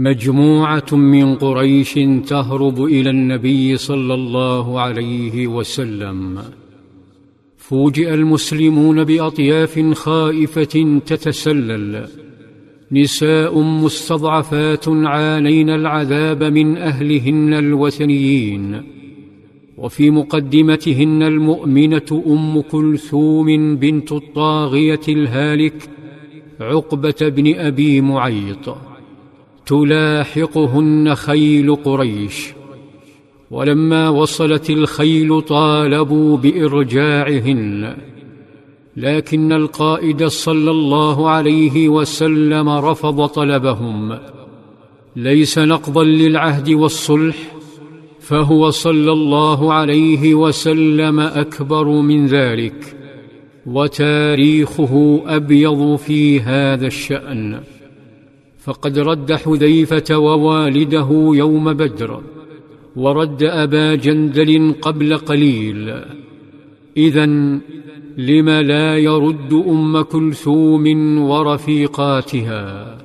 مجموعة من قريش تهرب إلى النبي صلى الله عليه وسلم. فوجئ المسلمون بأطياف خائفة تتسلل. نساء مستضعفات عانين العذاب من أهلهن الوثنيين. وفي مقدمتهن المؤمنة أم كلثوم بنت الطاغية الهالك عقبة بن أبي معيط. تلاحقهن خيل قريش ولما وصلت الخيل طالبوا بإرجاعهن لكن القائد صلى الله عليه وسلم رفض طلبهم. ليس نقضا للعهد والصلح فهو صلى الله عليه وسلم أكبر من ذلك وتاريخه أبيض في هذا الشأن. فقد رد حذيفة ووالده يوم بدر ورد أبا جندل قبل قليل. اذا لم لا يرد أم كلثوم ورفيقاتها؟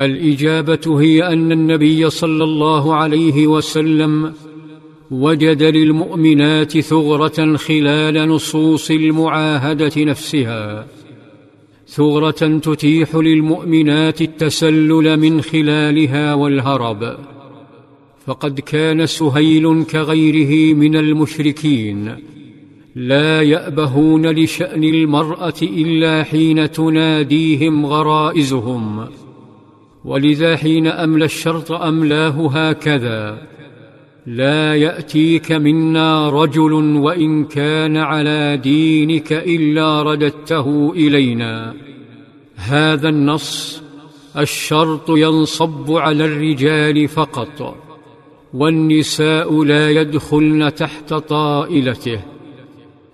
الإجابة هي أن النبي صلى الله عليه وسلم وجد للمؤمنات ثغرة خلال نصوص المعاهدة نفسها. ثغره تتيح للمؤمنات التسلل من خلالها والهرب. فقد كان سهيل كغيره من المشركين. لا يأبهون لشأن المرأة إلا حين تناديهم غرائزهم. ولذا حين أملى الشرط أملاه هكذا. لا يأتيك منا رجل وإن كان على دينك إلا رددته إلينا. هذا النص الشرط ينصب على الرجال فقط والنساء لا يدخلن تحت طائلته.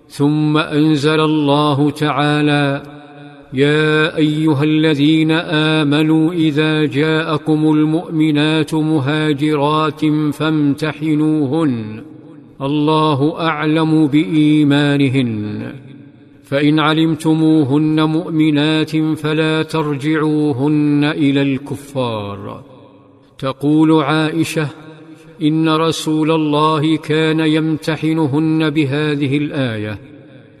ثم أنزل الله تعالى يا أيها الذين آمنوا إذا جاءكم المؤمنات مهاجرات فامتحنوهن. الله أعلم بإيمانهن. فإن علمتموهن مؤمنات فلا ترجعوهن إلى الكفار. تقول عائشة إن رسول الله كان يمتحنهن بهذه الآية.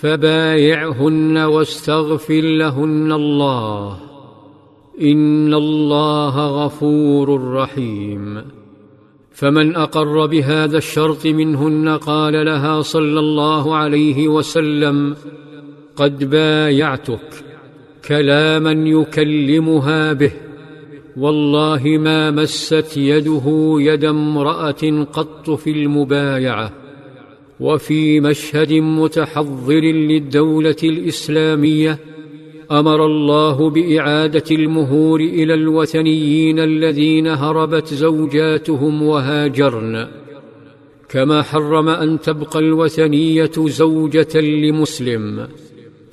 فبايعهن واستغفر لهن الله. إن الله غفور رحيم. فمن أقر بهذا الشرط منهن قال لها صلى الله عليه وسلم قد بايعتك كلاما يكلمها به. والله ما مست يده يد امرأة قط في المبايعة. وفي مشهد متحضر للدولة الإسلامية أمر الله بإعادة المهور إلى الوثنيين الذين هربت زوجاتهم وهاجرن. كما حرم أن تبقى الوثنية زوجة لمسلم.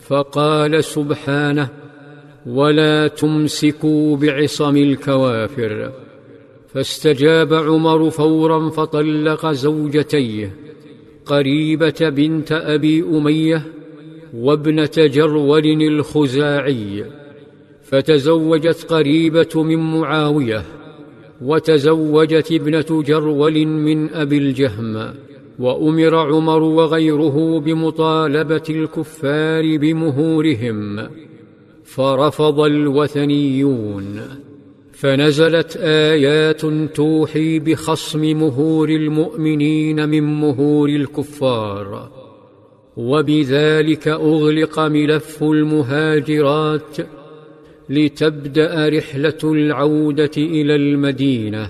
فقال سبحانه ولا تمسكوا بعصم الكوافر فاستجاب عمر فورا فطلق زوجتيه. قريبة بنت أبي أمية وابنة جرول الخزاعي فتزوجت قريبة من معاوية وتزوجت ابنة جرول من أبي الجهم وأمر عمر وغيره بمطالبة الكفار بمهورهم فرفض الوثنيون. فنزلت آيات توحي بخصم مهور المؤمنين من مهور الكفار وبذلك أغلق ملف المهاجرات لتبدأ رحلة العودة إلى المدينة.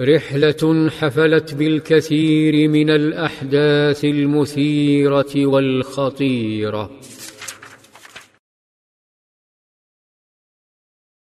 رحلة حفلت بالكثير من الأحداث المثيرة والخطيرة.